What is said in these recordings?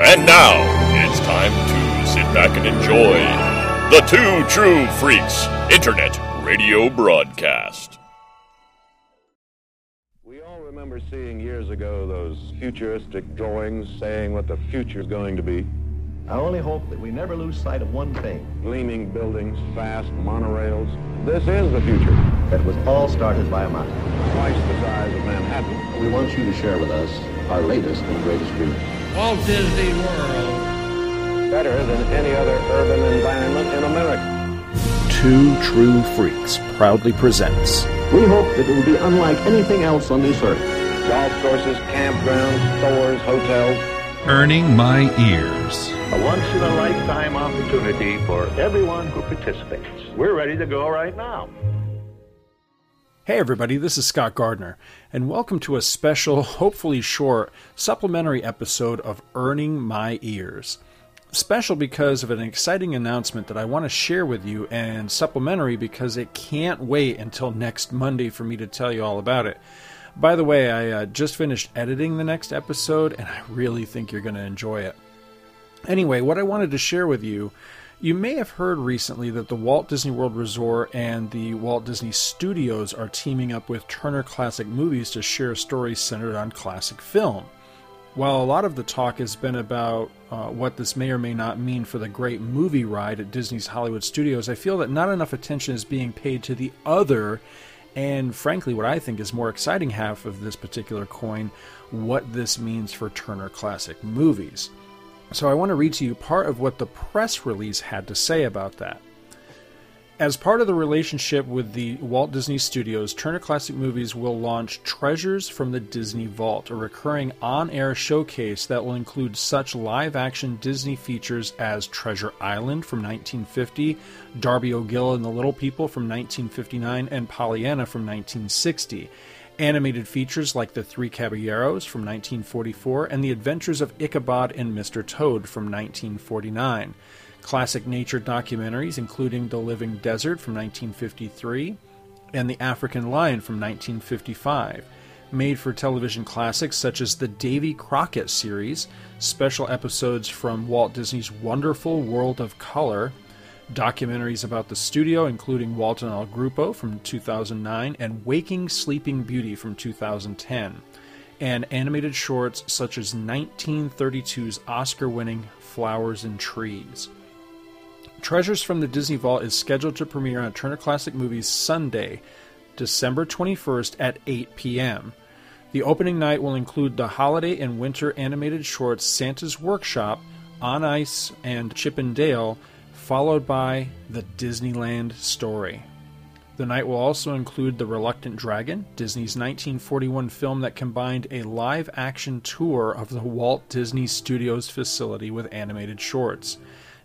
And now it's time to sit back and enjoy the Two True Freaks Internet Radio Broadcast. We all remember seeing years ago those futuristic drawings saying what the future is going to be. I only hope that we never lose sight of one thing. Gleaming buildings, fast monorails. This is the future. That was all started by a mountain. Twice the size of Manhattan. We want you to share with us our latest and greatest dreams. Walt Disney World. Better than any other urban environment in America. Two True Freaks proudly presents We hope that it will be unlike anything else on this earth. Golf courses, campgrounds, stores, hotels. Earning My Ears. A once in a lifetime opportunity for everyone who participates. We're ready to go right now. Hey, everybody, this is Scott Gardner, and welcome to a special, hopefully short, supplementary episode of Earning My Ears. Special because of an exciting announcement that I want to share with you, and supplementary because it can't wait until next Monday for me to tell you all about it. By the way, I uh, just finished editing the next episode, and I really think you're going to enjoy it. Anyway, what I wanted to share with you you may have heard recently that the Walt Disney World Resort and the Walt Disney Studios are teaming up with Turner Classic Movies to share stories centered on classic film. While a lot of the talk has been about uh, what this may or may not mean for the great movie ride at Disney's Hollywood Studios, I feel that not enough attention is being paid to the other, and frankly, what I think is more exciting half of this particular coin what this means for Turner Classic Movies. So I want to read to you part of what the press release had to say about that. As part of the relationship with the Walt Disney Studios, Turner Classic Movies will launch Treasures from the Disney Vault, a recurring on air showcase that will include such live action Disney features as Treasure Island from 1950, Darby O'Gill and the Little People from 1959, and Pollyanna from 1960 animated features like The Three Caballeros from 1944 and The Adventures of Ichabod and Mr. Toad from 1949, classic nature documentaries including The Living Desert from 1953 and The African Lion from 1955, made for television classics such as the Davy Crockett series, special episodes from Walt Disney's Wonderful World of Color, documentaries about the studio, including Walt and El Grupo from 2009 and Waking Sleeping Beauty from 2010, and animated shorts such as 1932's Oscar winning Flowers and Trees. Treasures from the Disney Vault is scheduled to premiere on Turner Classic Movies Sunday, December 21st at 8 p.m. The opening night will include the holiday and winter animated shorts Santa's Workshop, On Ice, and Chip and Dale followed by The Disneyland Story. The night will also include The Reluctant Dragon, Disney's 1941 film that combined a live action tour of the Walt Disney Studios facility with animated shorts.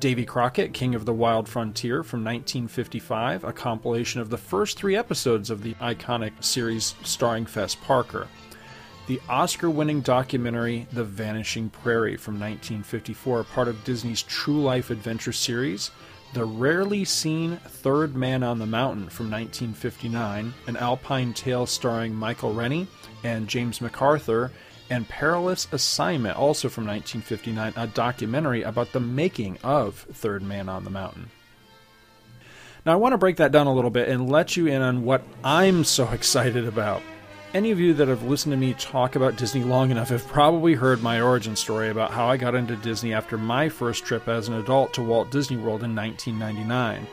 Davy Crockett, King of the Wild Frontier from 1955, a compilation of the first three episodes of the iconic series starring Fess Parker the Oscar winning documentary The Vanishing Prairie from 1954, part of Disney's True Life Adventure series, The Rarely Seen Third Man on the Mountain from 1959, an Alpine tale starring Michael Rennie and James MacArthur, and Perilous Assignment, also from 1959, a documentary about the making of Third Man on the Mountain. Now, I want to break that down a little bit and let you in on what I'm so excited about any of you that have listened to me talk about Disney long enough have probably heard my origin story about how I got into Disney after my first trip as an adult to Walt Disney World in 1999.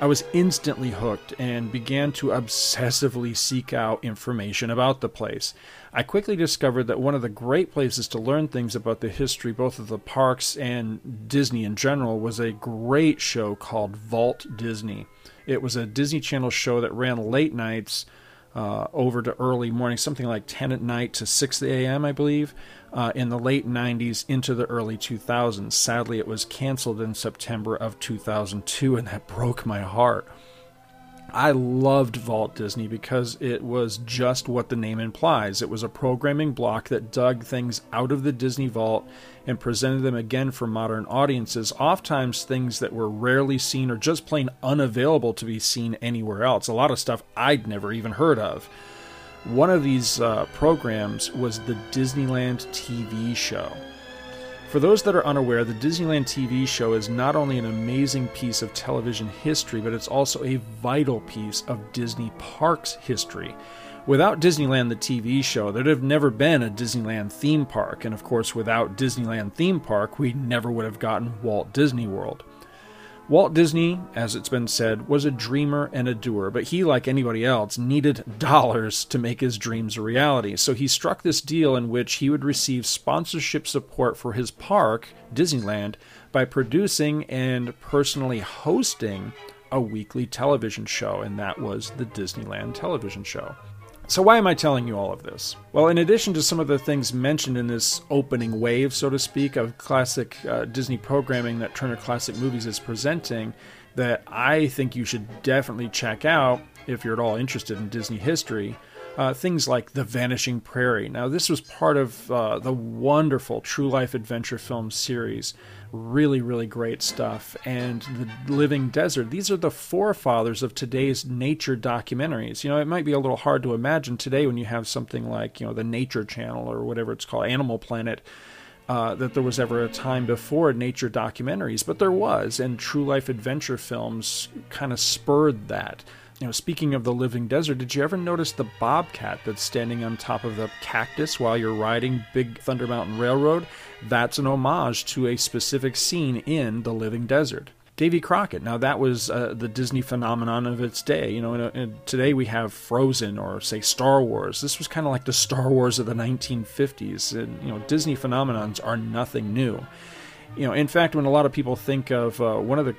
I was instantly hooked and began to obsessively seek out information about the place. I quickly discovered that one of the great places to learn things about the history both of the parks and Disney in general was a great show called Vault Disney. It was a Disney Channel show that ran late nights uh, over to early morning, something like 10 at night to 6 a.m., I believe, uh, in the late 90s into the early 2000s. Sadly, it was canceled in September of 2002, and that broke my heart. I loved Vault Disney because it was just what the name implies. It was a programming block that dug things out of the Disney Vault and presented them again for modern audiences, oftentimes things that were rarely seen or just plain unavailable to be seen anywhere else. A lot of stuff I'd never even heard of. One of these uh, programs was the Disneyland TV show. For those that are unaware, the Disneyland TV show is not only an amazing piece of television history, but it's also a vital piece of Disney Parks history. Without Disneyland the TV show, there'd have never been a Disneyland theme park, and of course, without Disneyland theme park, we never would have gotten Walt Disney World. Walt Disney, as it's been said, was a dreamer and a doer, but he, like anybody else, needed dollars to make his dreams a reality. So he struck this deal in which he would receive sponsorship support for his park, Disneyland, by producing and personally hosting a weekly television show, and that was the Disneyland television show. So, why am I telling you all of this? Well, in addition to some of the things mentioned in this opening wave, so to speak, of classic uh, Disney programming that Turner Classic Movies is presenting, that I think you should definitely check out if you're at all interested in Disney history, uh, things like The Vanishing Prairie. Now, this was part of uh, the wonderful True Life Adventure film series really, really great stuff. And The Living Desert, these are the forefathers of today's nature documentaries. You know, it might be a little hard to imagine today when you have something like, you know, the Nature Channel or whatever it's called, Animal Planet. Uh, that there was ever a time before nature documentaries, but there was, and true life adventure films kind of spurred that. Know, speaking of the living desert, did you ever notice the bobcat that's standing on top of the cactus while you're riding Big Thunder Mountain Railroad? That's an homage to a specific scene in The Living Desert. Davy Crockett. Now that was uh, the Disney phenomenon of its day. You know, and, and today we have Frozen or say Star Wars. This was kind of like the Star Wars of the 1950s. And you know, Disney phenomenons are nothing new. You know, in fact, when a lot of people think of uh, one of the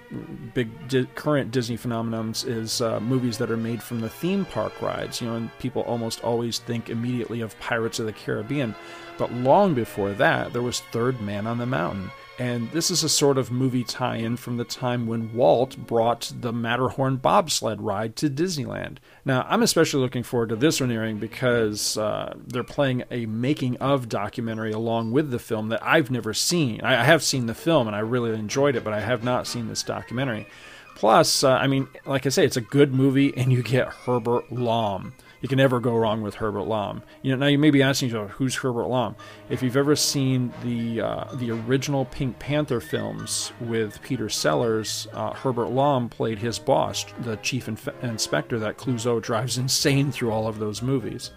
big di- current Disney phenomenons is uh, movies that are made from the theme park rides. You know, and people almost always think immediately of Pirates of the Caribbean. But long before that, there was Third Man on the Mountain. And this is a sort of movie tie in from the time when Walt brought the Matterhorn bobsled ride to Disneyland. Now, I'm especially looking forward to this one airing because uh, they're playing a making of documentary along with the film that I've never seen. I have seen the film and I really enjoyed it, but I have not seen this documentary. Plus, uh, I mean, like I say, it's a good movie and you get Herbert Lom you can never go wrong with Herbert Lom. You know, now you may be asking yourself, who's Herbert Lom? If you've ever seen the uh, the original Pink Panther films with Peter Sellers, uh, Herbert Lom played his boss, the chief inf- inspector that Clouseau drives insane through all of those movies.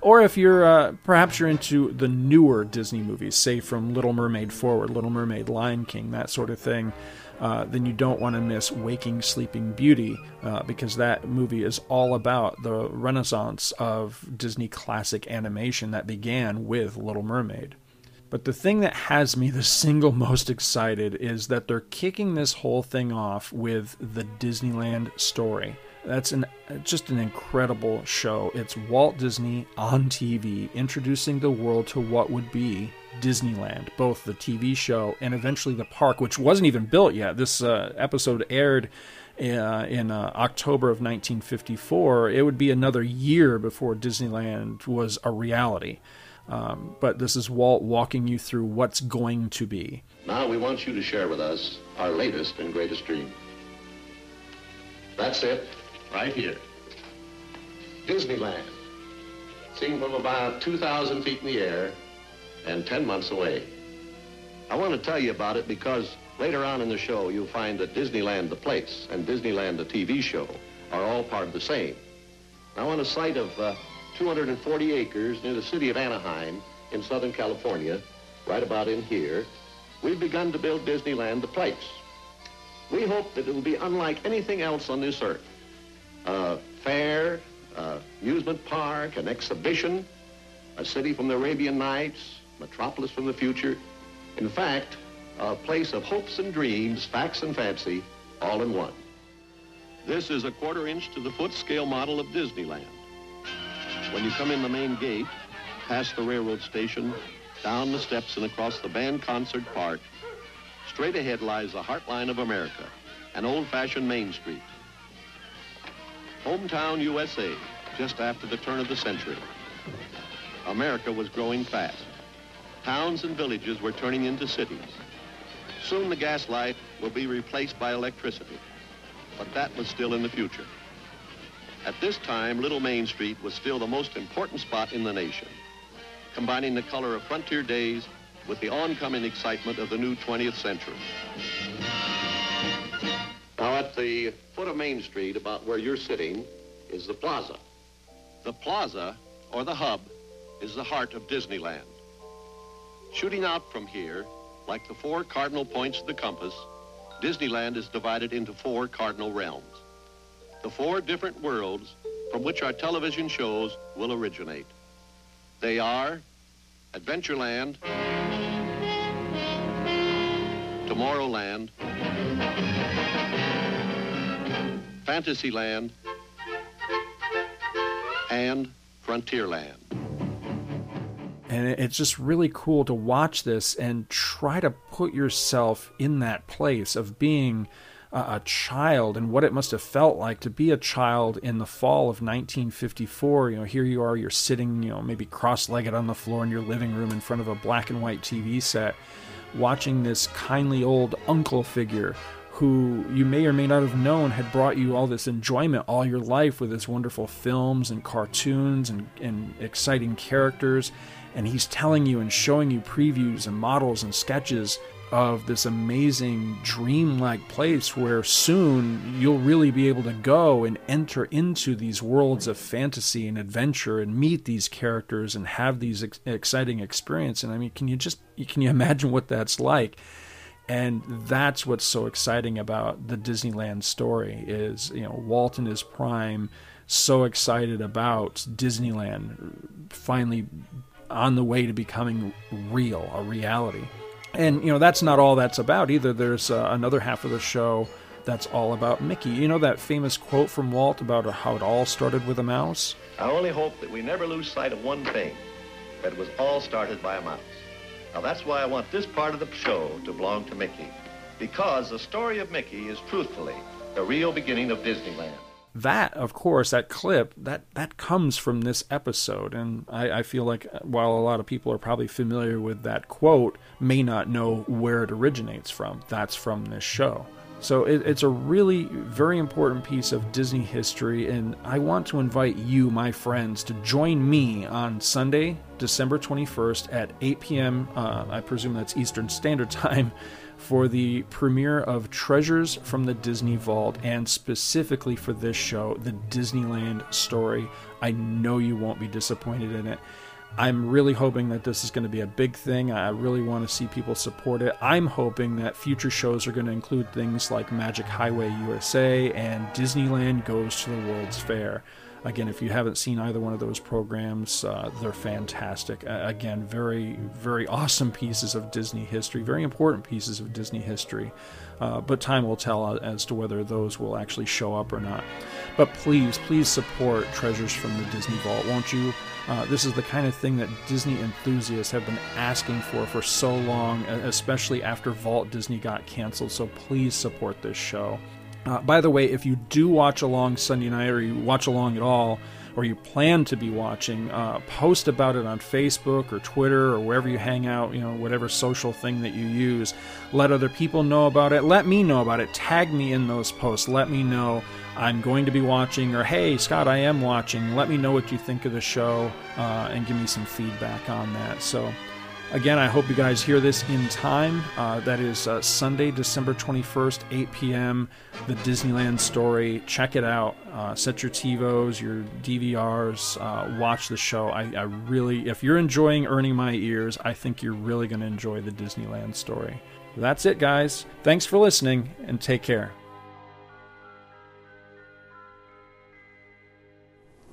Or if you're uh, perhaps you're into the newer Disney movies, say from Little Mermaid forward, Little Mermaid, Lion King, that sort of thing uh, then you don't want to miss Waking Sleeping Beauty uh, because that movie is all about the renaissance of Disney classic animation that began with Little Mermaid. But the thing that has me the single most excited is that they're kicking this whole thing off with the Disneyland story. That's an just an incredible show. It's Walt Disney on TV introducing the world to what would be Disneyland, both the TV show and eventually the park, which wasn't even built yet. This uh, episode aired uh, in uh, October of 1954. It would be another year before Disneyland was a reality. Um, but this is Walt walking you through what's going to be. Now we want you to share with us our latest and greatest dream. That's it, right here. Disneyland. Seen from about 2,000 feet in the air, and 10 months away. I want to tell you about it because later on in the show, you'll find that Disneyland, the place, and Disneyland, the TV show, are all part of the same. Now, on a site of uh, 240 acres near the city of Anaheim in Southern California, right about in here, we've begun to build Disneyland, the place. We hope that it will be unlike anything else on this earth. A fair, uh, amusement park, an exhibition, a city from the Arabian Nights, metropolis from the future. In fact, a place of hopes and dreams, facts and fancy, all in one. This is a quarter inch to the foot scale model of Disneyland. When you come in the main gate, past the railroad station, down the steps and across the band concert park, straight ahead lies the heartline of America, an old-fashioned Main Street. Hometown USA, just after the turn of the century. America was growing fast. Towns and villages were turning into cities. Soon the gas light will be replaced by electricity, but that was still in the future. At this time, Little Main Street was still the most important spot in the nation, combining the color of frontier days with the oncoming excitement of the new 20th century. The foot of Main Street, about where you're sitting, is the plaza. The plaza, or the hub, is the heart of Disneyland. Shooting out from here, like the four cardinal points of the compass, Disneyland is divided into four cardinal realms. The four different worlds from which our television shows will originate. They are Adventureland, Tomorrowland, Fantasyland, and Frontierland. And it's just really cool to watch this and try to put yourself in that place of being a, child and what it must have felt like to be a child in the fall of 1954. You know, here you are, you're sitting, you know, maybe cross legged on the floor in your living room in front of a black and white TV set, watching this kindly old uncle figure who you may or may not have known had brought you all this enjoyment all your life with his wonderful films and cartoons and, and exciting characters. And he's telling you and showing you previews and models and sketches of this amazing dreamlike place where soon you'll really be able to go and enter into these worlds of fantasy and adventure and meet these characters and have these ex- exciting experiences. And I mean, can you just can you imagine what that's like? And that's what's so exciting about the Disneyland story is you know Walt in his prime so excited about Disneyland finally on the way to becoming real a reality. And you know that's not all that's about either. There's uh, another half of the show that's all about Mickey. You know that famous quote from Walt about how it all started with a mouse? I only hope that we never lose sight of one thing that it was all started by a mouse now that's why I want this part of the show to belong to Mickey. Because the story of Mickey is truthfully the real beginning of Disneyland. That, of course, that clip, that, that comes from this episode. And I, I feel like uh, while a lot of people are probably familiar with that quote, may not know where it originates from. That's from this show. So it, it's a really very important piece of Disney history, and I want to invite you, my friends, to join me on Sunday, December 21st at 8 p.m. Uh, I presume that's Eastern Standard Time. For the premiere of Treasures from the Disney Vault, and specifically for this show, the Disneyland story. I know you won't be disappointed in it. I'm really hoping that this is going to be a big thing. I really want to see people support it. I'm hoping that future shows are going to include things like Magic Highway USA and Disneyland Goes to the World's Fair. Again, if you haven't seen either one of those programs, uh, they're fantastic. Uh, again, very, very awesome pieces of Disney history, very important pieces of Disney history. Uh, but time will tell as to whether those will actually show up or not. But please, please support Treasures from the Disney Vault, won't you? Uh, this is the kind of thing that Disney enthusiasts have been asking for for so long, especially after Vault Disney got canceled. So please support this show. Uh, by the way, if you do watch along Sunday night or you watch along at all, or you plan to be watching, uh, post about it on Facebook or Twitter or wherever you hang out, you know, whatever social thing that you use. Let other people know about it. Let me know about it. Tag me in those posts. Let me know I'm going to be watching, or hey, Scott, I am watching. Let me know what you think of the show uh, and give me some feedback on that. So, again, I hope you guys hear this in time. Uh, that is uh, Sunday, December 21st, 8 p.m., the Disneyland story. Check it out. Uh, set your TiVos, your DVRs, uh, watch the show. I, I really, if you're enjoying Earning My Ears, I think you're really going to enjoy the Disneyland story. That's it, guys. Thanks for listening, and take care.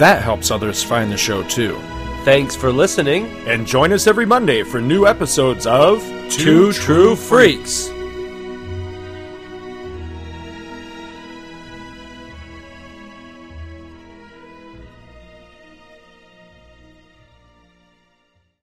That helps others find the show too. Thanks for listening, And join us every Monday for new episodes of Two True Freaks.